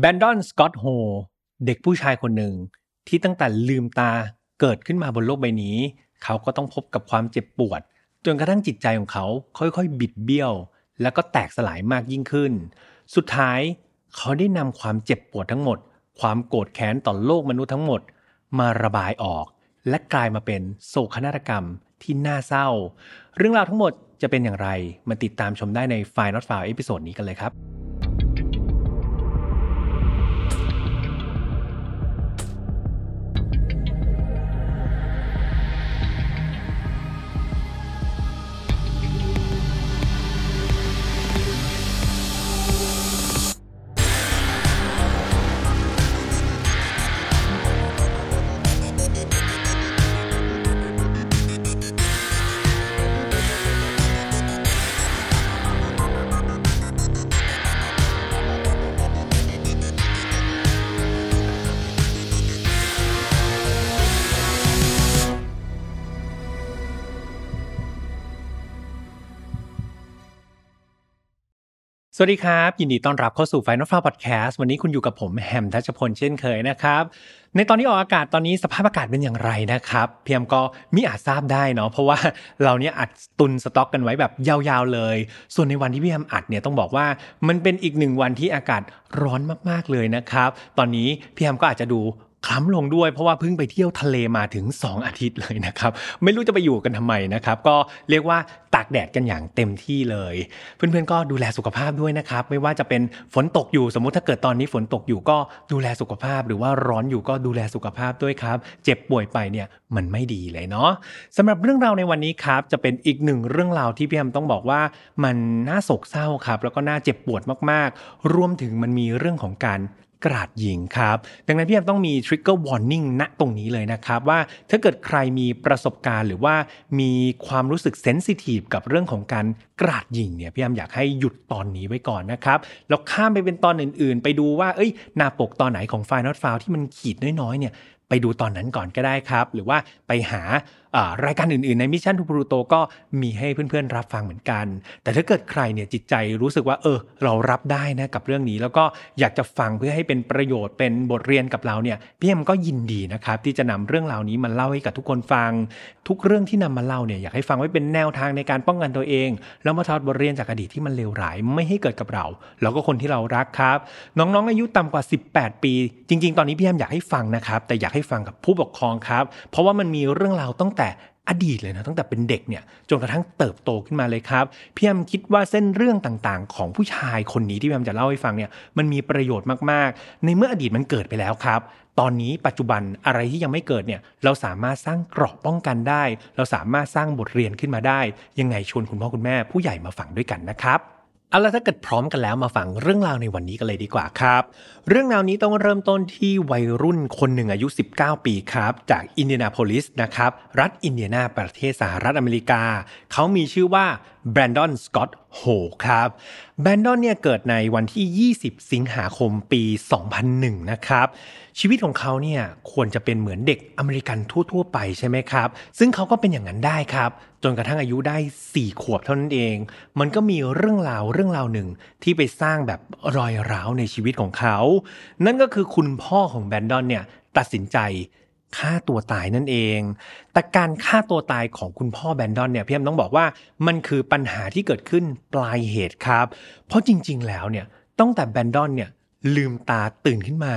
แบนดอนสกอตโฮเด็กผู้ชายคนหนึ่งที่ตั้งแต่ลืมตาเกิดขึ้นมาบนโลกใบนี้ เขาก็ต้องพบกับความเจ็บปวด จนกระทั่งจิตใจของเขาค่อยๆ บิดเบี้ยว แล้วก็แตกสลายมากยิ่งขึ้น สุดท้ายเขาได้นำความเจ็บปวดทั้งหมด ความโกรธแค้นต่อโลกมนุษย์ทั้งหมด มาระบายออก และกลายมาเป็นโศกนาฏกรรมที่น่าเศร้า เรื่องราวทั้งหมดจะเป็นอย่างไรมาติดตามชมได้ใน f i น a l f i l e เอพิโซดนี้กันเลยครับ สวัสดีครับ ยินดีต้อนรับเข้าสู่ Final f a r Podcast วันนี้คุณอยู่กับผมแฮมทัชพลเช่นเคยนะครับ ในตอนนี้ออกอากาศตอนนี้สภาพอากาศเป็นอย่างไรนะครับเพียมก็มิอาจทราบได้เนาะเพราะว่าเราเนี่ยอัดตุนสต็อกกันไว้แบบยาวๆเลย ส่วนในวันที่พี่แฮมอัดเนี่ยต้องบอกว่ามันเป็นอีกหนึ่งวันที่อากาศร้อนมากๆเลยนะครับ ตอนนี้พี่แฮมก็อาจจะดู คล้ำลงด้วยเพราะว่าเพิ่งไปเที่ยวทะเลมาถึง 2 อาทิตย์เลยนะครับ ไม่รู้จะไปอยู่กันทำไมนะครับ ก็เรียกว่าตากแดดกันอย่างเต็มที่เลย เพื่อนๆก็ดูแลสุขภาพด้วยนะครับ ไม่ว่าจะเป็นฝนตกอยู่สมมุติถ้าเกิดตอนนี้ฝนตกอยู่ก็ดูแลสุขภาพ หรือว่าร้อนอยู่ก็ดูแลสุขภาพด้วยครับ เจ็บป่วยไปเนี่ยมันไม่ดีเลยเนาะสำหรับเรื่องราวในวันนี้ครับจะเป็นอีกหนึ่งเรื่องราวที่พี่แอมต้องบอกว่ามันน่าโศกเศร้าครับ แล้วก็น่าเจ็บปวดมากๆ รวมถึงมันมีเรื่องของการ กราดยิงครับ ดังนั้นพี่แอมต้องมี trigger warning ณตรงนี้เลยนะครับ ว่าถ้าเกิดใครมีประสบการณ์หรือว่ามีความรู้สึก sensitive กับเรื่องของการกราดยิงเนี่ยพี่เอ็มอยากให้หยุดตอนนี้ไว้ก่อนนะครับแล้วข้ามไปเป็นตอนอื่นๆ ไปดูว่าเอ้ยหน้าปกตอนไหนของ File Not Found ที่มันขีดน้อยๆเนี่ยไปดูตอนนั้นก่อนก็ได้ครับ หรือว่าไปหารายการอื่นๆ ในมิชชั่นทูพลูโตก็มีให้เพื่อนๆรับฟังเหมือนกัน แต่ถ้าเกิดใครเนี่ยจิตใจรู้สึกว่าเออ เรารับได้นะกับเรื่องนี้ แล้วก็อยากจะฟังเพื่อให้เป็นประโยชน์เป็นบทเรียนกับเราเนี่ยพี่เอ็มก็ยินดีนะครับที่จะนำเรื่องราวนี้มาเล่าให้กับทุกคนฟัง ทุกเรื่องที่นำมาเล่าเนี่ยอยากให้ฟังไว้เป็นแนวทางในการป้องกันตัวเอง แล้วมาถอดบทเรียนจากอดีตที่มันเลวร้ายไม่ให้เกิดกับเรา แล้วก็คนที่เรารักครับ น้องๆอายุต่ำกว่า 18 ปี จริง ๆ ตอนนี้พี่แอมอยากให้ฟังนะครับแต่อยากให้ฟังกับผู้ปกครองครับ เพราะว่ามันมีเรื่องราวตั้งแต่อดีตเลยนะตั้งแต่เป็นเด็กเนี่ยจนกระทั่งเติบโตขึ้นมาเลยครับพี่แอมคิดว่าเส้นเรื่องต่างๆ ของผู้ชายคนนี้ที่พี่แอมจะเล่าให้ฟังเนี่ยมันมีประโยชน์มากๆ ในเมื่ออดีตมันเกิดไปแล้วครับ ตอนนี้ปัจจุบันอะไรที่ยังไม่เกิดเนี่ยเราสามารถสร้างเกราะป้องกันได้ เราสามารถสร้างบทเรียนขึ้นมาได้ ยังไงชวนคุณพ่อคุณแม่ผู้ใหญ่มาฟังด้วยกันนะครับ เอาละถ้าเกิดพร้อมกันแล้วมาฟังเรื่องราวในวันนี้กันเลยดีกว่าครับ เรื่องราวนี้ต้องเริ่มต้นที่วัยรุ่นคนหนึ่งอายุ 19 ปีครับ จากอินเดียนาโพลิสนะครับ รัฐอินเดียนาประเทศสหรัฐอเมริกา เขามีชื่อว่า แบรนดอนสกอตต์โฮลครับแบรนดอนเนี่ยเกิดในวันที่ 20 สิงหาคมปี 2001 นะครับ ชีวิตของเขาเนี่ยควรจะเป็นเหมือนเด็กอเมริกันทั่ว ๆ ไปใช่ไหมครับ ซึ่งเขาก็เป็นอย่างนั้นได้ครับ จนกระทั่งอายุได้ 4 ขวบเท่านั้นเอง มันก็มีเรื่องราวเรื่องราวหนึ่งที่ไปสร้างแบบรอยร้าวในชีวิตของเขา นั่นก็คือคุณพ่อของแบรนดอนเนี่ยตัดสินใจ ฆ่าตัวตายนั่นเอง แต่การฆ่าตัวตายของคุณพ่อแบนดอนเนี่ยพี่แอมต้องบอกว่ามันคือปัญหาที่เกิดขึ้นปลายเหตุครับ เพราะจริง ๆ แล้วเนี่ยตั้งแต่แบนดอนเนี่ยลืมตาตื่นขึ้นมา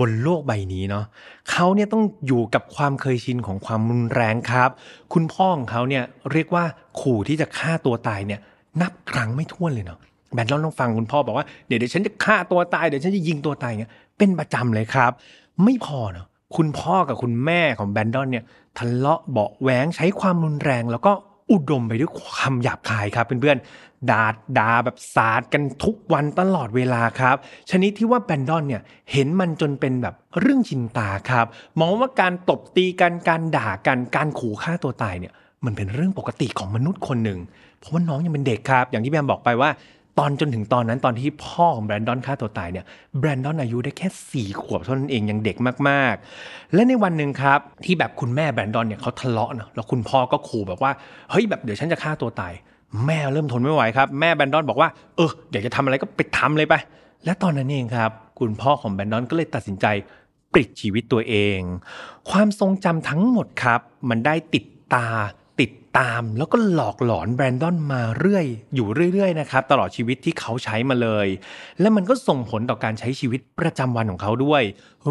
บนโลกใบนี้เนาะเขาเนี่ยต้องอยู่กับความเคยชินของความรุนแรงครับ คุณพ่อของเขาเนี่ยเรียกว่าขู่ที่จะฆ่าตัวตายเนี่ยนับครั้งไม่ถ้วนเลยเนาะแบนดอนต้องฟังคุณพ่อบอกว่าเดี๋ยวเดี๋ยวฉันจะฆ่าตัวตายเดี๋ยวฉันจะยิงตัวตายเนี่ยเป็นประจำเลยครับ ไม่พอเนาะ คุณพ่อกับคุณแม่ของแบนดอนเนี่ยทะเลาะเบาแหวงใช้ความรุนแรง แล้วก็อุดมไปด้วยความหยาบคายครับเพื่อนๆดาดดาแบบสาดกันทุกวันตลอดเวลาครับ ชนิดที่ว่าแบนดอนเนี่ยเห็นมันจนเป็นแบบเรื่องชินตาครับ มองว่าการตบตีกันการด่ากันการขู่ฆ่าตัวตายเนี่ยมันเป็นเรื่องปกติของมนุษย์คนหนึ่ง เพราะว่าน้องยังเป็นเด็กครับ อย่างที่แบมบอกไปว่า ตอนจนถึงตอนนั้นตอนที่พ่อของแบรนดอนฆ่าตัวตายเนี่ยแบรนดอนอายุได้แค่สี่ขวบเท่านั้นเองยังเด็กมากๆ และในวันหนึ่งครับที่แบบคุณแม่แบรนดอนเนี่ยเขาทะเลาะเนาะแล้วคุณพ่อก็ขู่แบบว่าเฮ้ยแบบเดี๋ยวฉันจะฆ่าตัวตาย แม่เริ่มทนไม่ไหวครับ แม่แบรนดอนบอกว่าเอออยากจะทำอะไรก็ไปทำเลยไป และตอนนั้นเองครับ คุณพ่อของแบรนดอนก็เลยตัดสินใจปลิดชีวิตตัวเอง ความทรงจำทั้งหมดครับ มันได้ติดตา ตามแล้วก็หลอกหลอนแบรนดอนมาเรื่อย อยู่เรื่อยๆนะครับ ตลอดชีวิตที่เขาใช้มาเลย และมันก็ส่งผลต่อการใช้ชีวิตประจำวันของเขาด้วย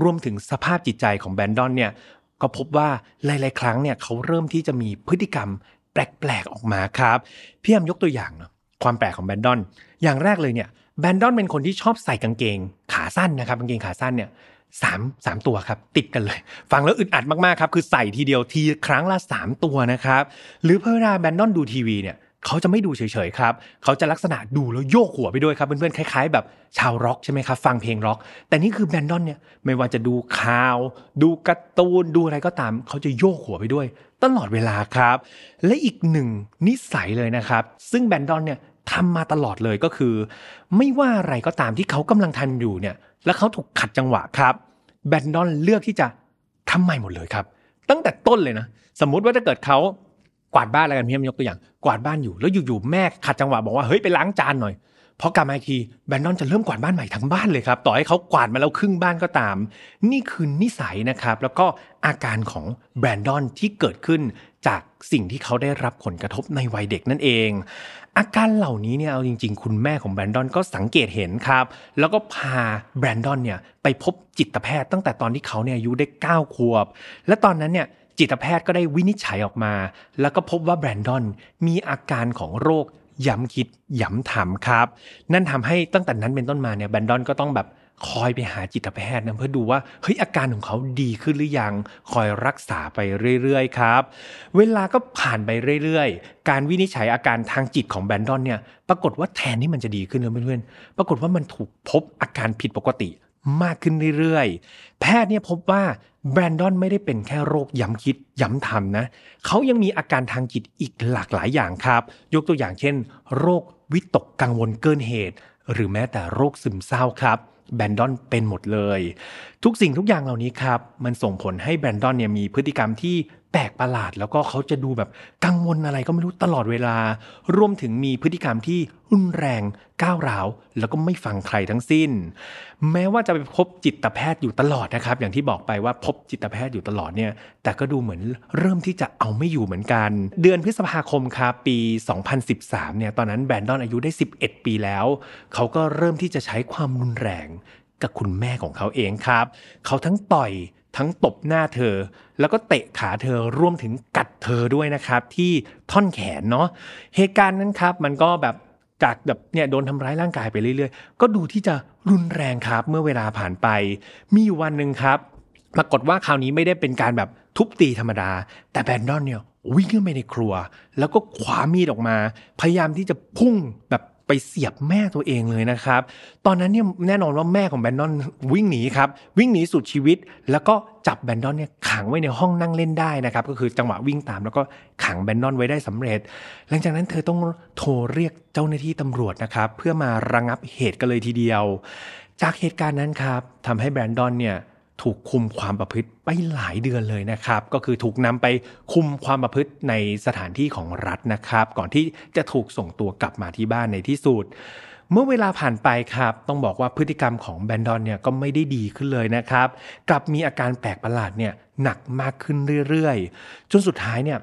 รวมถึงสภาพจิตใจของแบรนดอนเนี่ยก็พบว่าหลายๆ ครั้งเนี่ยเขาเริ่มที่จะมีพฤติกรรมแปลกๆออกมาครับพี่ยมยกตัวอย่างเนาะความแปลกของแบรนดอน อย่างแรกเลยเนี่ย แบนดอนเป็นคนที่ชอบใส่กางเกงขาสั้นนะครับกางเกงขาสั้นเนี่ยสามสามตัวครับ ติดกันเลย ฟังแล้วอึดอัดมากๆครับ คือใส่ทีเดียวทีครั้งละ 3 ตัวนะครับ หรือเวลาแบนดอนดูทีวีเนี่ยเขาจะไม่ดูเฉยๆครับ เขาจะลักษณะดูแล้วโยกหัวไปด้วยครับ เพื่อนๆคล้ายๆ แบบชาวร็อกใช่ไหมครับ ฟังเพลงร็อก แต่นี่คือแบนดอนเนี่ยไม่ว่าจะดูข่าว ดูการ์ตูนดูอะไรก็ตาม เขาจะโยกหัวไปด้วย ตลอดเวลาครับ และอีกหนึ่งนิสัยเลยนะครับ ซึ่งแบนดอนเนี่ย ทำมาตลอดเลยก็คือ ไม่ว่าอะไรก็ตามที่เขากำลังทำอยู่เนี่ย แล้วเขาถูกขัดจังหวะครับแบนดอนเลือกที่จะทำใหม่หมดเลยครับ ตั้งแต่ต้นเลยนะ สมมุติว่าถ้าเกิดเขากวาดบ้านอะไรกันพี่ยกตัวอย่าง กวาดบ้านอยู่แล้วอยู่ๆแม่ขัดจังหวะบอกว่าเฮ้ยไปล้างจานหน่อยพอกลับมาทีแบนดอนจะเริ่มกวาดบ้านใหม่ทั้งบ้านเลยครับ ต่อให้เขากวาดมาแล้วครึ่งบ้านก็ตาม นี่คือนิสัยนะครับ แล้วก็อาการของแบรนดอนที่เกิดขึ้นจากสิ่งที่เขาได้รับผลกระทบในวัยเด็กนั่นเอง อาการเหล่านี้เนี่ยเอาจริง ๆ คุณแม่ของแบรนดอนก็สังเกตเห็นครับ แล้วก็พาแบรนดอนเนี่ยไปพบจิตแพทย์ตั้งแต่ตอนที่เขาเนี่ยอายุได้ 9 ขวบ และตอนนั้นเนี่ยจิตแพทย์ก็ได้วินิจฉัยออกมา แล้วก็พบว่าแบรนดอนมีอาการของโรคย้ำคิดย้ำถามครับ นั่นทำให้ตั้งแต่นั้นเป็นต้นมาเนี่ยแบรนดอนก็ต้องแบบ คอยไปหาจิตแพทย์นะเพื่อดูว่าเฮ้ยอาการของเขาดีขึ้นหรือยัง คอยรักษาไปเรื่อยๆครับ เวลาก็ผ่านไปเรื่อยๆ การวินิจฉัยอาการทางจิตของแบรนดอนเนี่ยปรากฏว่าแทนที่มันจะดีขึ้นเพื่อนๆปรากฏว่ามันถูกพบอาการผิดปกติมากขึ้นเรื่อยๆ แพทย์เนี่ยพบว่าแบรนดอนไม่ได้เป็นแค่โรคย้ำคิดย้ำทำนะ เขายังมีอาการทางจิตอีกหลากหลายอย่างครับ ยกตัวอย่างเช่น โรควิตกกังวลเกินเหตุ หรือแม้แต่โรคซึมเศร้าครับ แบนดอนเป็นหมดเลย ทุกสิ่งทุกอย่างเหล่านี้ครับ มันส่งผลให้แบนดอนเนี่ยมีพฤติกรรมที่ แปลกประหลาด แล้วก็เขาจะดูแบบกังวลอะไรก็ไม่รู้ตลอดเวลา รวมถึงมีพฤติกรรมที่รุนแรงก้าวร้าว แล้วก็ไม่ฟังใครทั้งสิ้น แม้ว่าจะไปพบจิตแพทย์อยู่ตลอดนะครับ อย่างที่บอกไปว่าพบจิตแพทย์อยู่ตลอดเนี่ย แต่ก็ดูเหมือนเริ่มที่จะเอาไม่อยู่เหมือนกัน เดือนพฤษภาคมครับปี 2013 เนี่ย ตอนนั้นแบนดอนอายุได้ 11 ปีแล้ว เขาก็เริ่มที่จะใช้ความรุนแรงกับคุณแม่ของเขาเองครับ เขาทั้งต่อย ทั้งตบหน้าเธอ แล้วก็เตะขาเธอรวมถึงกัดเธอด้วยนะครับ ที่ท่อนแขนเนาะเหตุการณ์นั้นครับ มันก็แบบจากแบบเนี่ยโดนทำร้ายร่างกายไปเรื่อยๆ ก็ดูที่จะรุนแรงครับเมื่อเวลาผ่านไป มีวันหนึ่งครับ ปรากฏว่าคราวนี้ไม่ได้เป็นการแบบทุบตีธรรมดา แต่แบนดอนเนี่ยวิ่งขึ้นไปในครัว แล้วก็คว้ามีดออกมา พยายามที่จะพุ่งแบบ ไปเสียบแม่ตัวเองเลยนะครับ ตอนนั้นเนี่ยแน่นอนว่าแม่ของแบนดอนวิ่งหนีครับ วิ่งหนีสุดชีวิต แล้วก็จับแบนดอนเนี่ยขังไว้ในห้องนั่งเล่นได้นะครับ ก็คือจังหวะวิ่งตามแล้วก็ขังแบนดอนไว้ได้สำเร็จ หลังจากนั้นเธอต้องโทรเรียกเจ้าหน้าที่ตำรวจนะครับ เพื่อมาระงับเหตุกันเลยทีเดียว จากเหตุการณ์นั้นครับทำให้แบรนดอนเนี่ย ถูกคุมความประพฤติไปหลายเดือนเลยนะครับ ก็คือถูกนำไปคุมความประพฤติในสถานที่ของรัฐนะครับ ก่อนที่จะถูกส่งตัวกลับมาที่บ้านในที่สุดเมื่อเวลาผ่านไปครับ ต้องบอกว่าพฤติกรรมของแบนดอนเนี่ยก็ไม่ได้ดีขึ้นเลยนะครับ กลับมีอาการแปลกประหลาดเนี่ยหนักมากขึ้นเรื่อยๆ จนสุดท้ายเนี่ย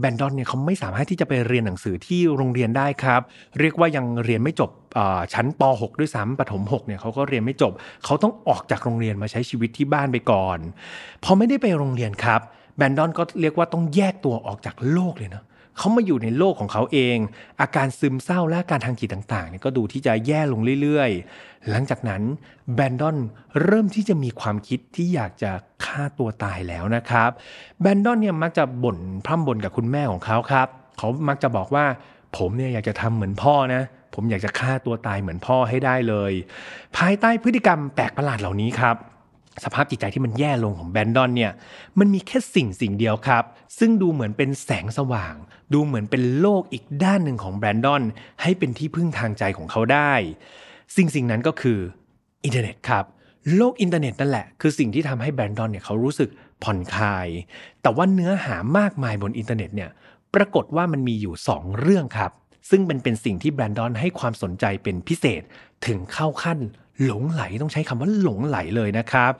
แบนดอนเนี่ยเขาไม่สามารถที่จะไปเรียนหนังสือที่โรงเรียนได้ครับ เรียกว่ายังเรียนไม่จบชั้นป .6 ด้วยซ้ำปฐม6เนี่ยเขาก็เรียนไม่จบ เขาต้องออกจากโรงเรียนมาใช้ชีวิตที่บ้านไปก่อน พอไม่ได้ไปโรงเรียนครับ แบนดอนก็เรียกว่าต้องแยกตัวออกจากโลกเลยนะ เขามาอยู่ในโลกของเขาเอง อาการซึมเศร้าและการทางจิตต่างๆเนี่ยก็ดูที่จะแย่ลงเรื่อยๆ หลังจากนั้นแบนดอนเริ่มที่จะมีความคิดที่อยากจะฆ่าตัวตายแล้วนะครับแบนดอนเนี่ยมักจะบ่นพร่ำบ่นกับคุณแม่ของเขาครับ เขามักจะบอกว่าผมเนี่ยอยากจะทำเหมือนพ่อนะ ผมอยากจะฆ่าตัวตายเหมือนพ่อให้ได้เลย ภายใต้พฤติกรรมแปลกประหลาดเหล่านี้ครับสภาพจิตใจที่มันแย่ลงของแบรนดอนเนี่ยมันมีแค่สิ่งสิ่งเดียวครับ ซึ่งดูเหมือนเป็นแสงสว่าง ดูเหมือนเป็นโลกอีกด้านหนึ่งของแบรนดอน ให้เป็นที่พึ่งทางใจของเขาได้ สิ่งสิ่งนั้นก็คืออินเทอร์เน็ตครับ โลกอินเทอร์เน็ตนั่นแหละ คือสิ่งที่ทำให้แบรนดอนเนี่ยเขารู้สึกผ่อนคลาย แต่ว่าเนื้อหามากมายบนอินเทอร์เน็ตเนี่ยปรากฏว่ามันมีอยู่ 2 เรื่องครับ ซึ่งเป็นเป็นสิ่งที่แบรนดอนให้ความสนใจเป็นพิเศษถึงเข้าขั้น หลงไหลต้องใช้คำว่าหลงไหลเลยนะครับ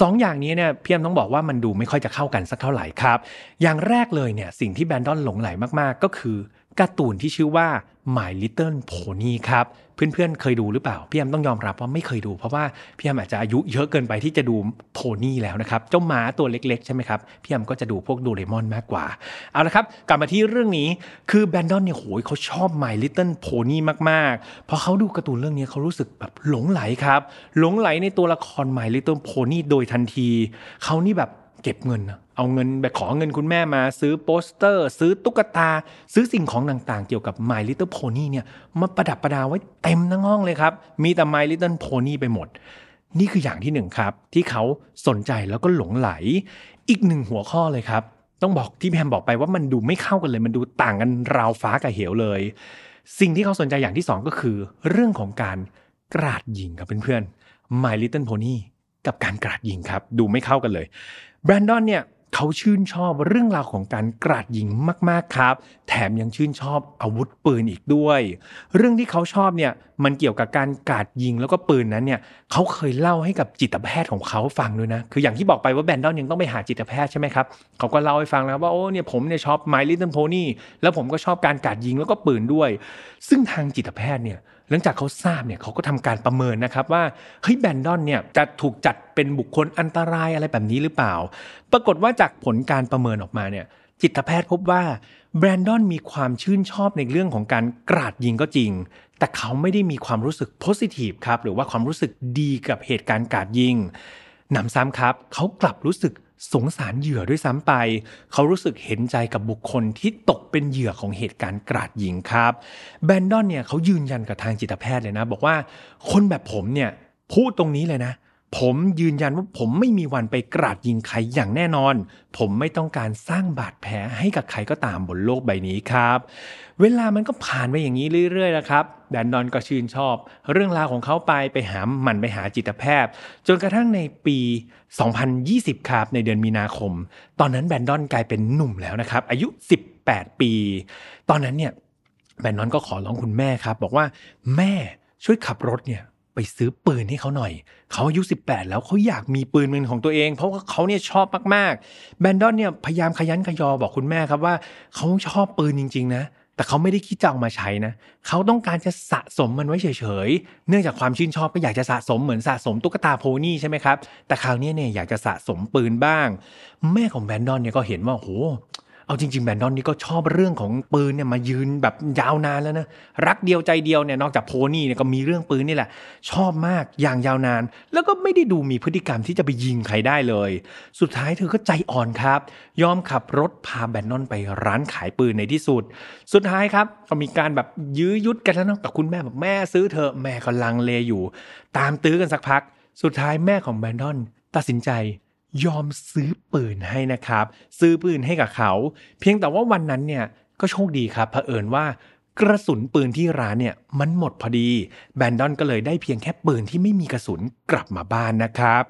สองอย่างนี้เนี่ยพี่แอมต้องบอกว่ามันดูไม่ค่อยจะเข้ากันสักเท่าไหร่ครับ อย่างแรกเลยเนี่ยสิ่งที่แบรนดอนหลงไหลมากๆก็คือ การ์ตูนที่ชื่อว่า My Little Pony ครับ เพื่อนๆเคยดูหรือเปล่า พี่แอมต้องยอมรับว่าไม่เคยดู เพราะว่าพี่แอมอาจจะอายุเยอะเกินไปที่จะดูโพนี่แล้วนะครับ เจ้าหมาตัวเล็กๆ ใช่ไหมครับ พี่แอมก็จะดูพวกโดเรมอนมากกว่า เอาละครับ กลับมาที่เรื่องนี้คือแบรนดอนเนี่ยโหยเขาชอบ My Little Pony มากๆพอเขาดูการ์ตูนเรื่องนี้เขารู้สึกแบบหลงไหลครับ หลงไหลในตัวละคร My Little Pony โดยทันทีเขานี่แบบ เก็บเงินเอาเงินแบบขอเงินคุณแม่มาซื้อโปสเตอร์ ซื้อตุ๊กตา ซื้อสิ่งของต่างๆ เกี่ยวกับ My Little Pony เนี่ยมาประดับประดาไว้เต็มทั้งห้องเลยครับ มีแต่ My Little Pony ไปหมด นี่คืออย่างที่หนึ่งครับ ที่เขาสนใจแล้วก็หลงไหล อีกหนึ่งหัวข้อเลยครับ ต้องบอกที่พี่แพมบอกไปว่ามันดูไม่เข้ากันเลย มันดูต่างกันราวฟ้ากับเหวเลย สิ่งที่เขาสนใจอย่างที่สองก็คือ เรื่องของการกราดยิงครับเพื่อนๆ My Little Pony กับการกราดยิงครับ ดูไม่เข้ากันเลยแบรนดอนเนี่ยเขาชื่นชอบเรื่องราวของการกราดยิงมาก ๆ ครับ แถมยังชื่นชอบอาวุธปืนอีกด้วย เรื่องที่เขาชอบเนี่ยมันเกี่ยวกับการกราดยิงแล้วก็ปืนนั้นเนี่ยเขาเคยเล่าให้กับจิตแพทย์ของเขาฟังด้วยนะ คืออย่างที่บอกไปว่าแบนดอนยังต้องไปหาจิตแพทย์ใช่ไหมครับเขาก็เล่าให้ฟังแล้วว่าโอ้เนี่ยผมเนี่ยชอบไมลิตเติ้ลโพนี่แล้วผมก็ชอบการกราดยิงแล้วก็ปืนด้วย ซึ่งทางจิตแพทย์เนี่ย หลังจากเขาทราบเนี่ยเขาก็ทำการประเมินนะครับว่าเฮ้ยแบนดอนเนี่ยจะถูกจัดเป็นบุคคลอันตรายอะไรแบบนี้หรือเปล่า ปรากฏว่าจากผลการประเมินออกมาเนี่ยจิตแพทย์พบว่าแบรนดอนมีความชื่นชอบในเรื่องของการกราดยิงก็จริง แต่เขาไม่ได้มีความรู้สึกโพสิทีฟครับหรือว่าความรู้สึกดีกับเหตุการณ์กราดยิงหนำซ้ำครับ เขากลับรู้สึก สงสารเหยื่อด้วยซ้ำไป เขารู้สึกเห็นใจกับบุคคลที่ตกเป็นเหยื่อของเหตุการณ์กราดยิงครับแบนดอนเนี่ยเขายืนยันกับทางจิตแพทย์เลยนะ บอกว่าคนแบบผมเนี่ยพูดตรงนี้เลยนะ ผมยืนยันว่าผมไม่มีวันไปกราดยิงใครอย่างแน่นอน ผมไม่ต้องการสร้างบาดแผลให้กับใครก็ตามบนโลกใบนี้ครับ เวลามันก็ผ่านไปอย่างนี้เรื่อยๆนะครับแบนดอนก็ชื่นชอบ เรื่องราวของเขาไปไปหาหมันไปหาจิตแพทย์ จนกระทั่งในปี 2020 ครับในเดือนมีนาคม ตอนนั้นแบนดอนกลายเป็นหนุ่มแล้วนะครับ อายุ 18 ปี ตอนนั้นเนี่ยแบนดอนก็ขอร้องคุณแม่ครับ บอกว่าแม่ช่วยขับรถเนี่ย ไปซื้อปืนให้เขาหน่อย เขาอายุ 18 แล้วเขาอยากมีปืนเป็นของตัวเอง เพราะว่าเขาเนี่ยชอบมากๆ แบนดอนเนี่ยพยายามขยันขยอบอกคุณแม่ครับว่าเขาชอบปืนจริง ๆ นะ แต่เขาไม่ได้คิดจะเอามาใช้นะ เขาต้องการจะสะสมมันไว้เฉยๆ เนื่องจากความชื่นชอบก็อยากจะสะสมเหมือนสะสมตุ๊กตาโพนี่ใช่ไหมครับ แต่คราวนี้เนี่ยอยากจะสะสมปืนบ้าง แม่ของแบนดอนเนี่ยก็เห็นว่าโห เอาจริงๆแบนดอนนี่ก็ชอบเรื่องของปืนเนี่ยมายืนแบบยาวนานแล้วนะรักเดียวใจเดียวเนี่ยนอกจากโพนี่เนี่ยก็มีเรื่องปืนนี่แหละ ชอบมากอย่างยาวนาน แล้วก็ไม่ได้ดูมีพฤติกรรมที่จะไปยิงใครได้เลย สุดท้ายเธอก็ใจอ่อนครับ ยอมขับรถพาแบนดอนไปร้านขายปืนในที่สุด สุดท้ายครับก็มีการแบบยื้อยุดกันแล้วนะแต่คุณแม่บอกแม่ซื้อเธอแม่ก็ลังเลอยู่ ตามตื้อกันสักพัก สุดท้ายแม่ของแบนดอนตัดสินใจ ยอมซื้อปืนให้นะครับ ซื้อปืนให้กับเขา เพียงแต่ว่าวันนั้นเนี่ยก็โชคดีครับเผอิญว่ากระสุนปืนที่ร้านเนี่ยมันหมดพอดี แบนดอนก็เลยได้เพียงแค่ปืนที่ไม่มีกระสุนกลับมาบ้านนะครับ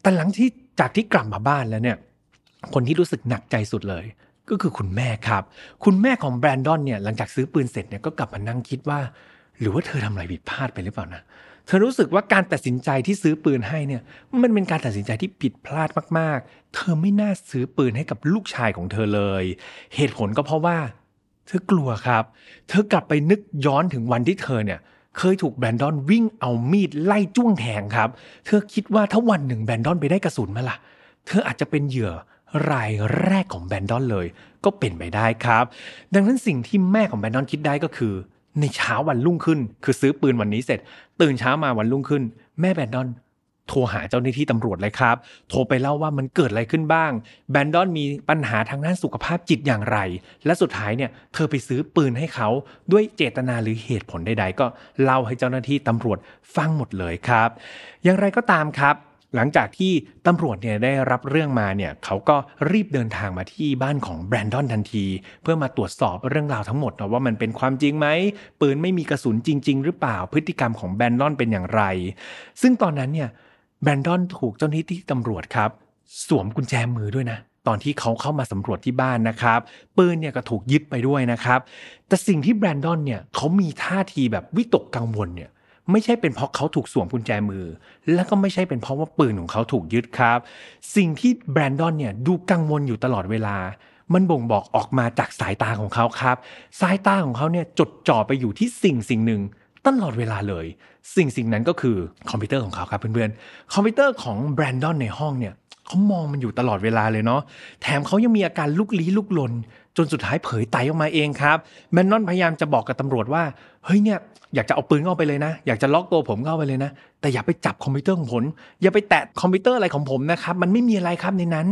แต่หลังที่จากที่กลับมาบ้านแล้วเนี่ย คนที่รู้สึกหนักใจสุดเลย ก็คือคุณแม่ครับ คุณแม่ของแบรนดอนเนี่ยหลังจากซื้อปืนเสร็จเนี่ยก็กลับมานั่งคิดว่า หรือว่าเธอทำอะไรผิดพลาดไปหรือเปล่านะ เธอรู้สึกว่าการตัดสินใจที่ซื้อปืนให้เนี่ยมันเป็นการตัดสินใจที่ผิดพลาดมากๆ เธอไม่น่าซื้อปืนให้กับลูกชายของเธอเลย เหตุผลก็เพราะว่า เธอกลัวครับ เธอกลับไปนึกย้อนถึงวันที่เธอเนี่ยเคยถูกแบรนดอนวิ่งเอามีดไล่จ้วงแทงครับ เธอคิดว่าถ้าวันหนึ่งแบรนดอนไปได้กระสุนมาล่ะ เธออาจจะเป็นเหยื่อรายแรกของแบรนดอนเลย ก็เป็นไปได้ครับ ดังนั้นสิ่งที่แม่ของแบรนดอนคิดได้ก็คือ ในเช้าวันรุ่งขึ้น คือซื้อปืนวันนี้เสร็จ ตื่นเช้ามาวันรุ่งขึ้น แม่แบนดอน โทรหาเจ้าหน้าที่ตำรวจเลยครับ โทรไปเล่าว่ามันเกิดอะไรขึ้นบ้าง แบนดอนมีปัญหาทางด้านสุขภาพจิตอย่างไร และสุดท้ายเนี่ยเธอไปซื้อปืนให้เขาด้วยเจตนาหรือเหตุผลใดๆ ก็เล่าให้เจ้าหน้าที่ตำรวจฟังหมดเลยครับ อย่างไรก็ตามครับ หลังจากที่ตำรวจเนี่ยได้รับเรื่องมาเนี่ยเขาก็รีบเดินทางมาที่บ้านของแบรนดอนทันที เพื่อมาตรวจสอบเรื่องราวทั้งหมดว่ามันเป็นความจริงไหมปืนไม่มีกระสุนจริง ๆ หรือเปล่าพฤติกรรมของแบรนดอนเป็นอย่างไร ซึ่งตอนนั้นเนี่ยแบรนดอนถูกเจ้าหน้าที่ตำรวจครับ สวมกุญแจมือด้วยนะตอนที่เขาเข้ามาสำรวจที่บ้านนะครับปืนเนี่ยก็ถูกยึดไปด้วยนะครับ แต่สิ่งที่แบรนดอนเนี่ยเขามีท่าทีแบบวิตกกังวลเนี่ย ไม่ใช่เป็นเพราะเขาถูกสวมกุญแจมือ และก็ไม่ใช่เป็นเพราะว่าปืนของเขาถูกยึดครับ สิ่งที่แบรนดอนเนี่ยดูกังวลอยู่ตลอดเวลา มันบ่งบอกออกมาจากสายตาของเขาครับ สายตาของเขาเนี่ยจดจ่อไปอยู่ที่สิ่งสิ่งหนึ่งตลอดเวลาเลย สิ่งสิ่งนั้นก็คือคอมพิวเตอร์ของเขาครับเพื่อนๆ คอมพิวเตอร์ของแบรนดอนในห้องเนี่ยเขามองมันอยู่ตลอดเวลาเลยเนาะ แถมเขายังมีอาการลุกลี้ลุกลน จนสุดท้ายเผยไต๋ออกมาเองครับแบรนดอนพยายามจะบอกกับตำรวจว่าเฮ้ยเนี่ยอยากจะเอาปืนเข้าไปเลยนะ อยากจะล็อกตัวผมเข้าไปเลยนะ แต่อย่าไปจับคอมพิวเตอร์ของผมอย่าไปแตะคอมพิวเตอร์อะไรของผมนะครับมันไม่มีอะไรครับในนั้น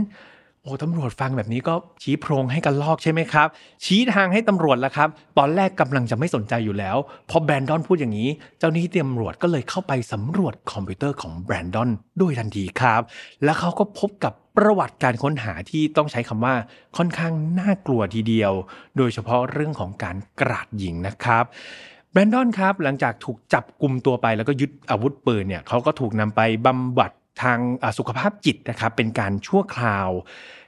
โอ้ตำรวจฟังแบบนี้ก็ชี้โพรงให้กระรอกใช่ไหมครับ ชี้ทางให้ตำรวจแล้วครับ ตอนแรกกำลังจะไม่สนใจอยู่แล้ว พอแบรนดอนพูดอย่างนี้ เจ้าหน้าที่ตำรวจก็เลยเข้าไปสำรวจคอมพิวเตอร์ของแบรนดอนโดยทันทีครับ แล้วเขาก็พบกับประวัติการค้นหาที่ต้องใช้คำว่าค่อนข้างน่ากลัวทีเดียว โดยเฉพาะเรื่องของการกราดยิงนะครับแบรนดอนครับหลังจากถูกจับกลุ่มตัวไปแล้วก็ยึดอาวุธปืนเนี่ยเขาก็ถูกนำไปบำบัด ทางสุขภาพจิตนะครับเป็นการชั่วคราว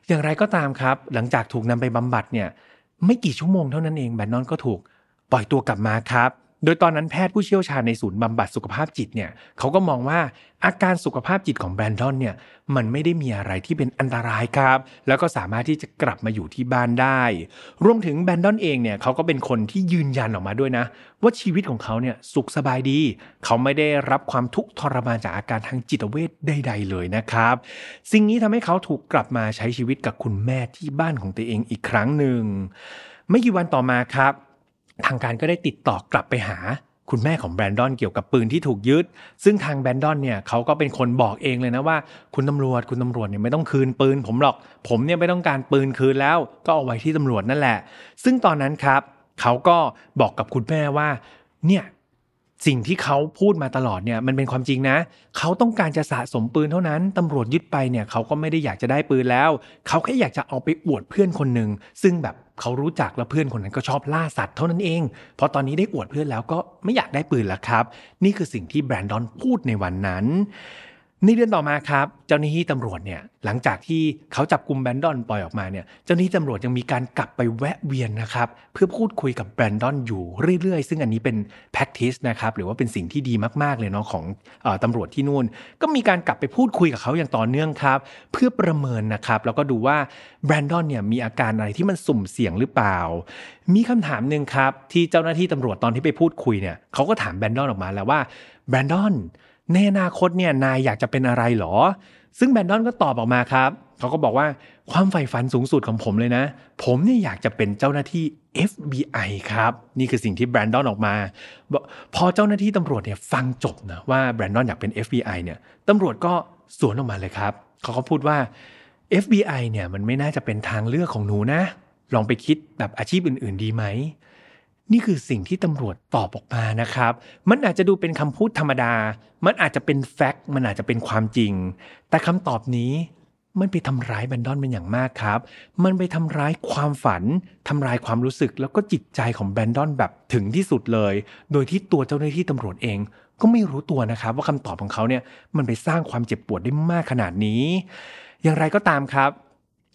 อย่างไรก็ตามครับ หลังจากถูกนำไปบำบัดเนี่ยไม่กี่ชั่วโมงเท่านั้นเองแบนนอนก็ถูกปล่อยตัวกลับมาครับ โดยตอนนั้นแพทย์ผู้เชี่ยวชาญในศูนย์บำบัดสุขภาพจิตเนี่ยเขาก็มองว่า อาการสุขภาพจิตของแบรนดอนเนี่ยมันไม่ได้มีอะไรที่เป็นอันตรายครับ แล้วก็สามารถที่จะกลับมาอยู่ที่บ้านได้ รวมถึงแบรนดอนเองเนี่ยเขาก็เป็นคนที่ยืนยันออกมาด้วยนะ ว่าชีวิตของเขาเนี่ยสุขสบายดี เขาไม่ได้รับความทุกข์ทรมานจากอาการทางจิตเวชใด ๆ เลยนะครับ สิ่งนี้ทำให้เขาถูกกลับมาใช้ชีวิตกับคุณแม่ที่บ้านของตัวเองอีกครั้งหนึ่งไม่กี่วันต่อมาครับ ทางการก็ได้ติดต่อกลับไปหา คุณแม่ของแบรนดอนเกี่ยวกับปืนที่ถูกยึด ซึ่งทางแบรนดอนเนี่ยเขาก็เป็นคนบอกเองเลยนะว่า คุณตำรวจคุณตำรวจเนี่ยไม่ต้องคืนปืน ผมหรอกผมเนี่ยไม่ต้องการปืนคืนแล้ว ก็เอาไว้ที่ตำรวจนั่นแหละ ซึ่งตอนนั้นครับเขาก็บอกกับคุณแม่ว่าเนี่ยสิ่งที่เขาพูดมาตลอดเนี่ยมันเป็นความจริงนะ เขาต้องการจะสะสมปืนเท่านั้น ตำรวจยึดไปเนี่ยเขาก็ไม่ได้อยากจะได้ปืนแล้ว เขาแค่อยากจะเอาไปอวดเพื่อนคนหนึ่งซึ่งแบบ เขารู้จักและเพื่อนคนนั้นก็ชอบล่าสัตว์เท่านั้นเอง เพราะตอนนี้ได้อวดเพื่อนแล้วก็ไม่อยากได้ปืนแล้วครับ นี่คือสิ่งที่แบรนดอนพูดในวันนั้น ในเดือนต่อมาครับ เจ้าหน้าที่ตำรวจเนี่ยหลังจากที่เขาจับกลุ่มแบรนดอนปล่อยออกมาเนี่ยเจ้าหน้าที่ตำรวจยังมีการกลับไปแวะเวียนนะครับเพื่อพูดคุยกับแบรนดอนอยู่เรื่อยๆ ซึ่งอันนี้เป็น practice นะครับหรือว่าเป็นสิ่งที่ดีมากๆเลยเนาะของอตำรวจที่นู่น ก็มีการกลับไปพูดคุยกับเขาอย่างต่อเนื่องครับ เพื่อประเมินนะครับแล้วก็ดูว่าแบรนดอนเนี่ยมีอาการอะไรที่มันสุ่มเสี่ยงหรือเปล่า มีคำถามหนึ่งครับที่เจ้าหน้าที่ตำรวจตอนที่ไปพูดคุยเนี่ยเขาก็ถามแบรนดอนออกมาแล้วว่าแบรนดอน ในอนาคตเนี่ยนายอยากจะเป็นอะไรหรอ ซึ่งแบนดอนก็ตอบออกมาครับ เขาก็บอกว่าความใฝ่ฝันสูงสุดของผมเลยนะ ผมเนี่ยอยากจะเป็นเจ้าหน้าที่ FBI ครับ นี่คือสิ่งที่แบรนดอนออกมา พอเจ้าหน้าที่ตำรวจเนี่ยฟังจบนะว่าแบรนดอนอยากเป็น FBI เนี่ยตำรวจก็สวนออกมาเลยครับ เขาก็พูดว่า FBI เนี่ยมันไม่น่าจะเป็นทางเลือกของหนูนะ ลองไปคิดแบบอาชีพอื่น ๆ ดีไหม นี่คือสิ่งที่ตำรวจตอบออกมานะครับ มันอาจจะดูเป็นคำพูดธรรมดา มันอาจจะเป็นแฟกต์มันอาจจะเป็นความจริง แต่คำตอบนี้มันไปทำร้ายแบนดอนเป็นอย่างมากครับ มันไปทำร้ายความฝัน ทำลายความรู้สึกแล้วก็จิตใจของแบนดอนแบบถึงที่สุดเลย โดยที่ตัวเจ้าหน้าที่ตำรวจเอง ก็ไม่รู้ตัวนะครับว่าคำตอบของเขาเนี่ยมันไปสร้างความเจ็บปวดได้มากขนาดนี้ อย่างไรก็ตามครับ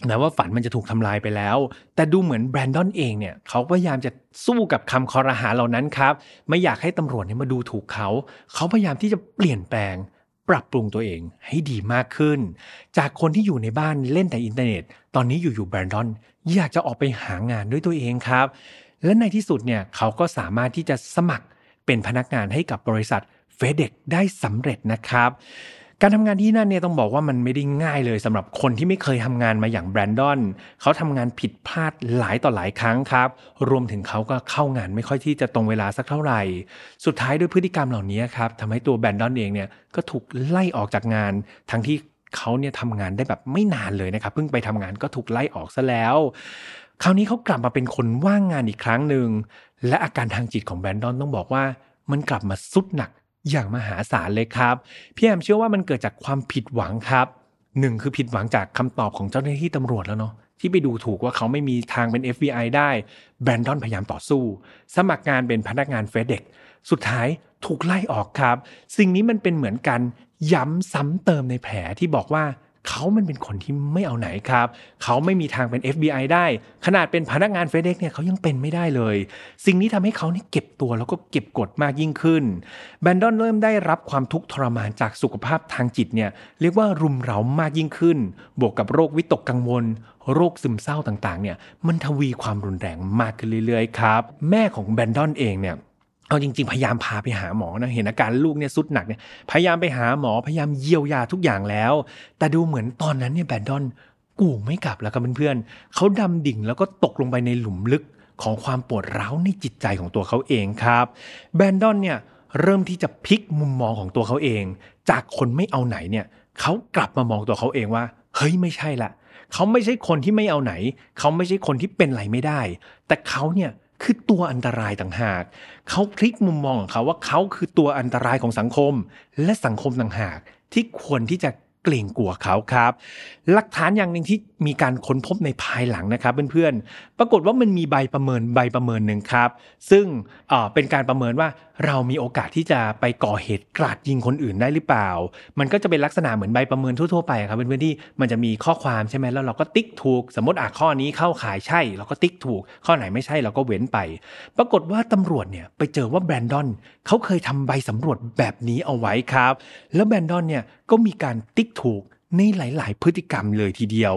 แม้ว่าฝันมันจะถูกทำลายไปแล้ว แต่ดูเหมือนแบรนดอนเองเนี่ยเขาพยายามจะสู้กับคำครหาเหล่านั้นครับ ไม่อยากให้ตำรวจเนี่ยมาดูถูกเขา เขาพยายามที่จะเปลี่ยนแปลง ปรับปรุงตัวเองให้ดีมากขึ้น จากคนที่อยู่ในบ้านเล่นแต่อินเทอร์เน็ต ตอนนี้อยู่ๆแบรนดอนอยากจะออกไปหางานด้วยตัวเองครับ และในที่สุดเนี่ยเขาก็สามารถที่จะสมัครเป็นพนักงานให้กับบริษัท FedEx ได้สำเร็จนะครับ การทำงานที่นั่นเนี่ยต้องบอกว่ามันไม่ได้ง่ายเลยสำหรับคนที่ไม่เคยทำงานมาอย่างแบรนดอนเขาทำงานผิดพลาดหลายต่อหลายครั้งครับ รวมถึงเขาก็เข้างานไม่ค่อยที่จะตรงเวลาสักเท่าไหร่ สุดท้ายด้วยพฤติกรรมเหล่านี้ครับทำให้ตัวแบรนดอนเองเนี่ยก็ถูกไล่ออกจากงาน ทั้งที่เขาเนี่ยทำงานได้แบบไม่นานเลยนะครับเพิ่งไปทำงานก็ถูกไล่ออกซะแล้วคราวนี้เขากลับมาเป็นคนว่างงานอีกครั้งหนึ่งและอาการทางจิตของแบรนดอนต้องบอกว่ามันกลับมาสุดหนัก อย่างมหาศาลเลยครับ พี่แอมเชื่อว่ามันเกิดจากความผิดหวังครับหนึ่งคือผิดหวังจากคำตอบของเจ้าหน้าที่ตำรวจแล้วเนาะที่ไปดูถูกว่าเขาไม่มีทางเป็น FBI ได้แบรนดอนพยายามต่อสู้ สมัครงานเป็นพนักงานเฟดเด็กสุดท้ายถูกไล่ออกครับ สิ่งนี้มันเป็นเหมือนกันย้ำซ้ำเติมในแผลที่บอกว่า เขามันเป็นคนที่ไม่เอาไหนครับ เขาไม่มีทางเป็น FBI ได้ ขนาดเป็นพนักงานเฟดเด็กเนี่ยเขายังเป็นไม่ได้เลย สิ่งนี้ทำให้เขานี่เก็บตัวแล้วก็เก็บกดมากยิ่งขึ้น แบนดอนเริ่มได้รับความทุกข์ทรมานจากสุขภาพทางจิตเนี่ยเรียกว่ารุมเร้ามากยิ่งขึ้น บวกกับโรควิตกกังวล โรคซึมเศร้าต่างๆเนี่ยมันทวีความรุนแรงมากขึ้นเรื่อยๆครับ แม่ของแบนดอนเองเนี่ย เอาจริงๆ พยายามพาไปหาหมอนะเห็นอาการลูกเนี่ยสุดหนักเนี่ยพยายามไปหาหมอพยายามเยียวยาทุกอย่างแล้ว แต่ดูเหมือนตอนนั้นเนี่ยแบนดอนกูไม่กลับแล้วครับเพื่อนๆเขาดำดิ่งแล้วก็ตกลงไปในหลุมลึกของความปวดร้าวในจิตใจของตัวเขาเองครับ แบนดอนเนี่ยเริ่มที่จะพลิกมุมมองของตัวเขาเอง จากคนไม่เอาไหนเนี่ยเขากลับมามองตัวเขาเองว่า เฮ้ยไม่ใช่ละเขาไม่ใช่คนที่ไม่เอาไหน เขาไม่ใช่คนที่เป็นไรไม่ได้ แต่เขาเนี่ย คือตัวอันตรายต่างหาก เขาพลิกมุมมองของเขาว่าเขาคือตัวอันตรายของสังคม และสังคมต่างหากที่ควรที่จะ กรงกลัวเขาครับ หลักฐานอย่างหนึ่งที่มีการค้นพบในภายหลังนะครับเพื่อนๆ ปรากฏว่ามันมีใบประเมินใบประเมินหนึ่งครับ ซึ่งเป็นการประเมินว่าเรามีโอกาสที่จะไปก่อเหตุกราดยิงคนอื่นได้หรือเปล่า มันก็จะเป็นลักษณะเหมือนใบประเมินทั่วๆไปครับเพื่อนๆที่มันจะมีข้อความใช่ไหมแล้วเราก็ติ๊กถูก สมมติอะข้อนี้เข้าขายใช่ เราก็ติ๊กถูก ข้อไหนไม่ใช่เราก็เว้นไป ปรากฏว่าตำรวจเนี่ยไปเจอว่าแบรนดอนเขาเคยทำใบสำรวจแบบนี้เอาไว้ครับ แล้วแบรนดอนเนี่ย ก็มีการติ๊กถูกในหลาย ๆ พฤติกรรมเลยทีเดียว